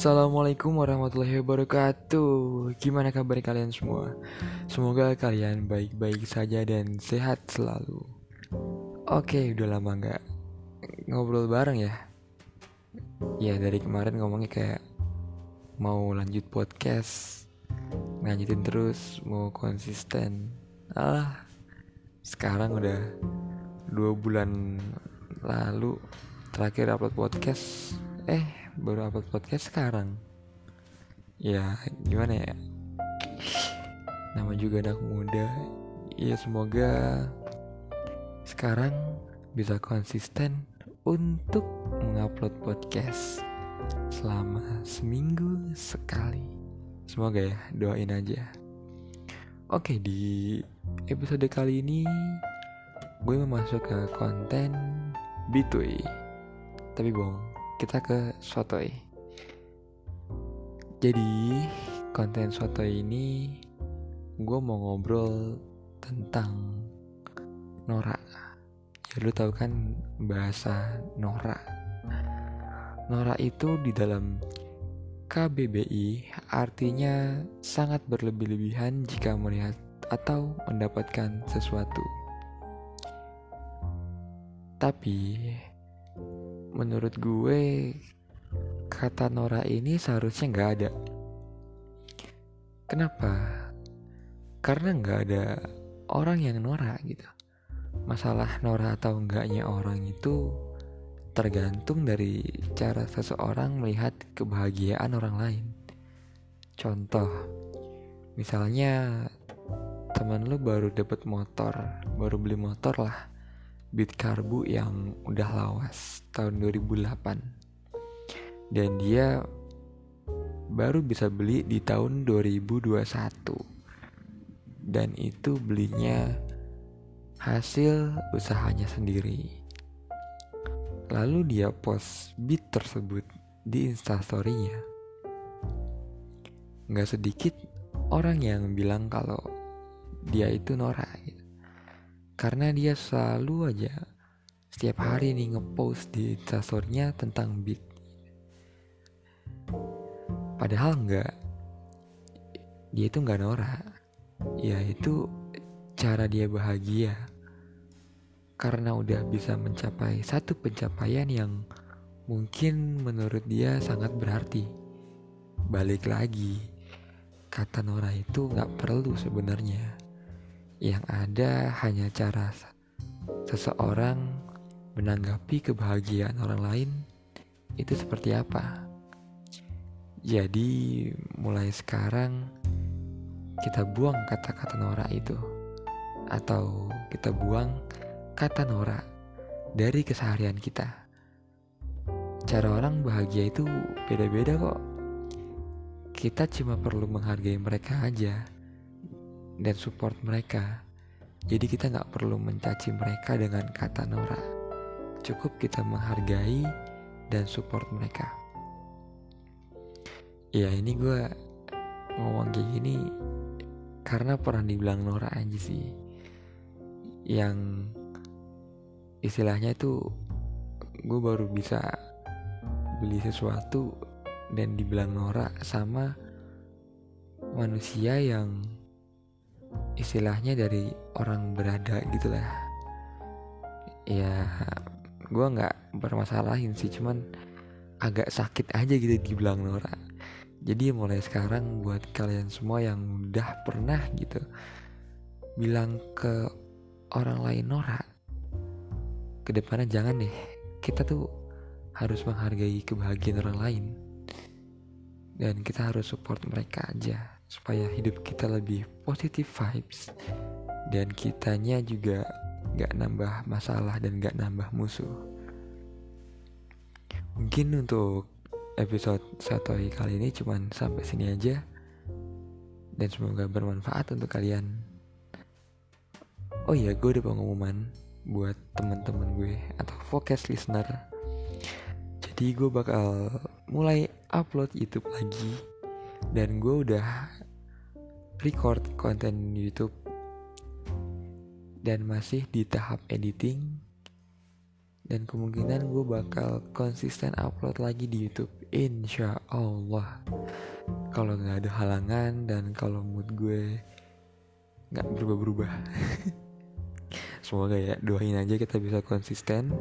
Assalamualaikum warahmatullahi wabarakatuh. Gimana kabar kalian semua? Semoga kalian baik-baik saja dan sehat selalu. Oke udah lama gak ngobrol bareng ya? Ya dari kemarin ngomongnya kayak Mau lanjut podcast Lanjutin terus Mau konsisten. Ah Sekarang udah Dua bulan lalu Terakhir upload podcast. Eh baru upload podcast sekarang? Ya gimana ya? Nama juga anak muda. Ya semoga sekarang bisa konsisten untuk mengupload podcast selama seminggu sekali. Semoga ya doain aja. Oke di episode kali ini gue mau masuk ke konten bitui tapi bohong kita ke sotoy. Jadi konten sotoy ini gue mau ngobrol tentang Nora. Ya lu tahu kan bahasa Nora. Nora itu di dalam KBBI artinya sangat berlebih-lebihan jika melihat atau mendapatkan sesuatu. Tapi menurut gue kata Nora ini seharusnya nggak ada. Kenapa? Karena nggak ada orang yang Nora gitu. Masalah Nora atau enggaknya orang itu tergantung dari cara seseorang melihat kebahagiaan orang lain. Contoh, misalnya teman lu baru dapet motor, baru beli motor lah beat karbu yang udah lawas tahun 2008 dan dia baru bisa beli di tahun 2021 dan itu belinya hasil usahanya sendiri. Lalu dia post beat tersebut di instastorynya. Nggak sedikit orang yang bilang kalau dia itu Nora gitu karena dia selalu aja setiap hari nih ngepost di instastorynya tentang beat. Padahal enggak. Dia itu nggak norak. Ya itu cara dia bahagia. Karena udah bisa mencapai satu pencapaian yang mungkin menurut dia sangat berarti. Balik lagi kata Nora itu nggak perlu sebenarnya yang ada hanya cara seseorang menanggapi kebahagiaan orang lain itu seperti apa. Jadi, mulai sekarang kita buang kata-kata Nora itu, atau kita buang kata Nora dari keseharian kita. Cara orang bahagia itu beda-beda kok. Kita cuma perlu menghargai mereka aja dan support mereka. Jadi kita nggak perlu mencaci mereka dengan kata Nora. Cukup kita menghargai dan support mereka. Ya ini gue ngomong kayak gini karena pernah dibilang Nora aja sih. Yang istilahnya itu gue baru bisa beli sesuatu dan dibilang Nora sama manusia yang istilahnya dari orang berada gitu lah ya gue nggak bermasalahin sih cuman agak sakit aja gitu dibilang Nora. Jadi mulai sekarang buat kalian semua yang udah pernah gitu bilang ke orang lain Nora ke depannya jangan deh. Kita tuh harus menghargai kebahagiaan orang lain. Dan kita harus support mereka aja supaya hidup kita lebih positif vibes. Dan kitanya juga gak nambah masalah dan gak nambah musuh. Mungkin untuk episode satu kali ini cuman sampai sini aja. Dan semoga bermanfaat untuk kalian. Oh iya gue ada pengumuman buat teman-teman gue atau focus listener. Jadi gue bakal mulai upload YouTube lagi dan gue udah record konten YouTube. Dan masih di tahap editing. Dan kemungkinan gue bakal konsisten upload lagi di YouTube. Insya Allah. Kalau nggak ada halangan dan kalau mood gue nggak berubah-berubah. Semoga ya doain aja kita bisa konsisten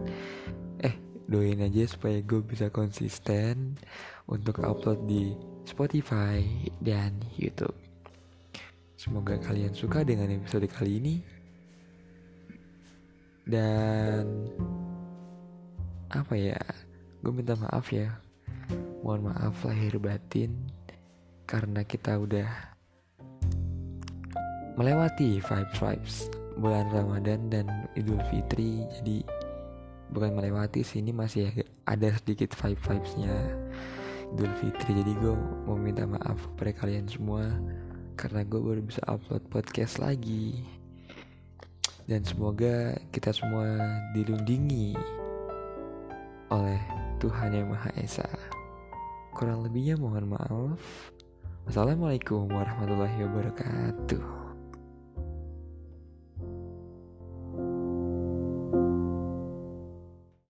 doain aja supaya gue bisa konsisten untuk upload di Spotify dan YouTube. Semoga kalian suka dengan episode kali ini. Dan apa ya? Gue minta maaf ya. Mohon maaf lahir batin karena kita udah melewati vibes vibes bulan Ramadan dan Idul Fitri. Jadi bukan melewati sini masih ada sedikit vibe vibesnya Idul Fitri. Jadi gue mau minta maaf kepada kalian semua karena gue baru bisa upload podcast lagi. Dan semoga kita semua dilindungi oleh Tuhan Yang Maha Esa. Kurang lebihnya mohon maaf. Wassalamualaikum warahmatullahi wabarakatuh